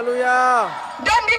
Haleluya. Dan di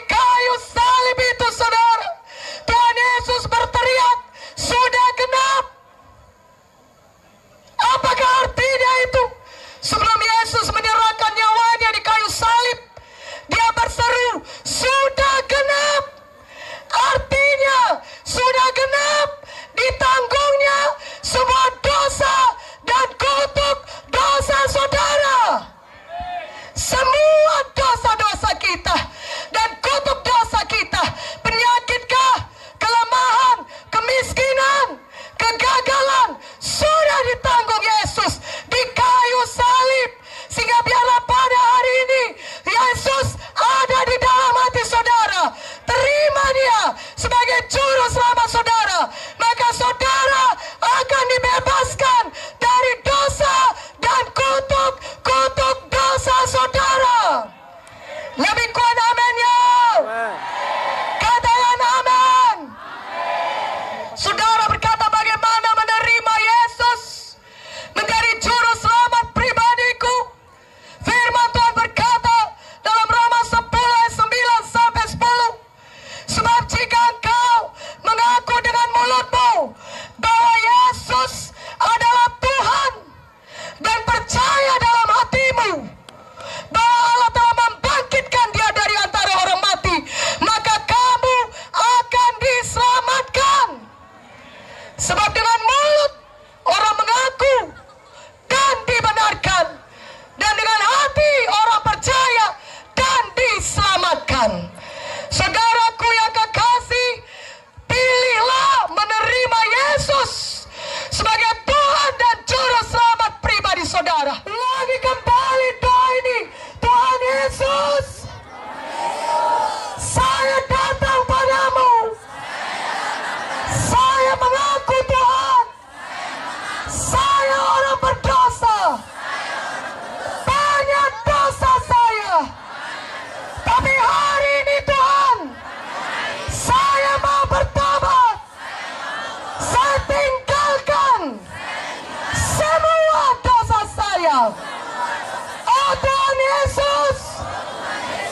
Yesus,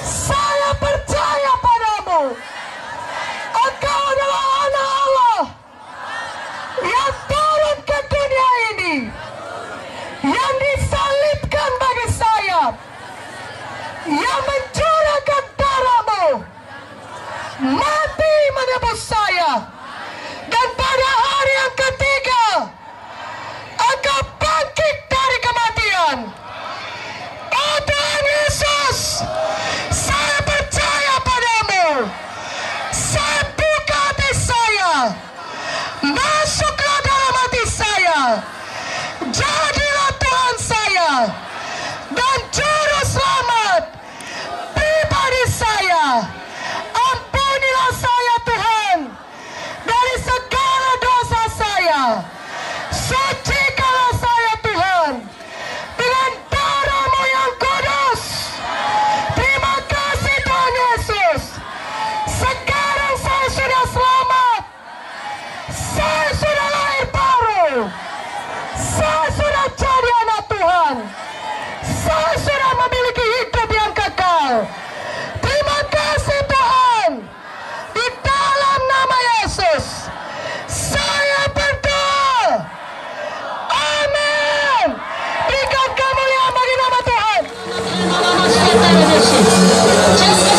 saya percaya padamu. Engkau adalah anak Allah yang turun ke dunia ini, yang disalibkan bagi saya, yang mencurahkan darahmu, mati menebus saya. Just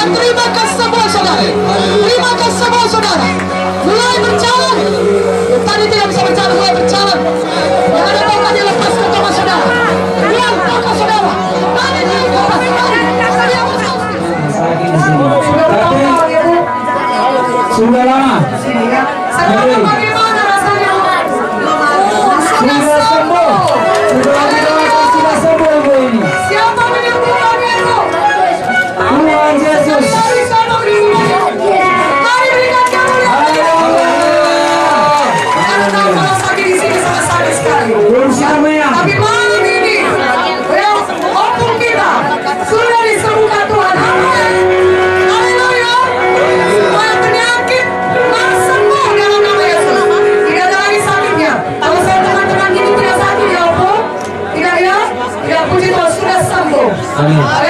Dan terima kasih semua saudara. Terima kasih semua saudara. Mulai berjalan. Tadi tidak bisa berjalan, mulai berjalan. Amén.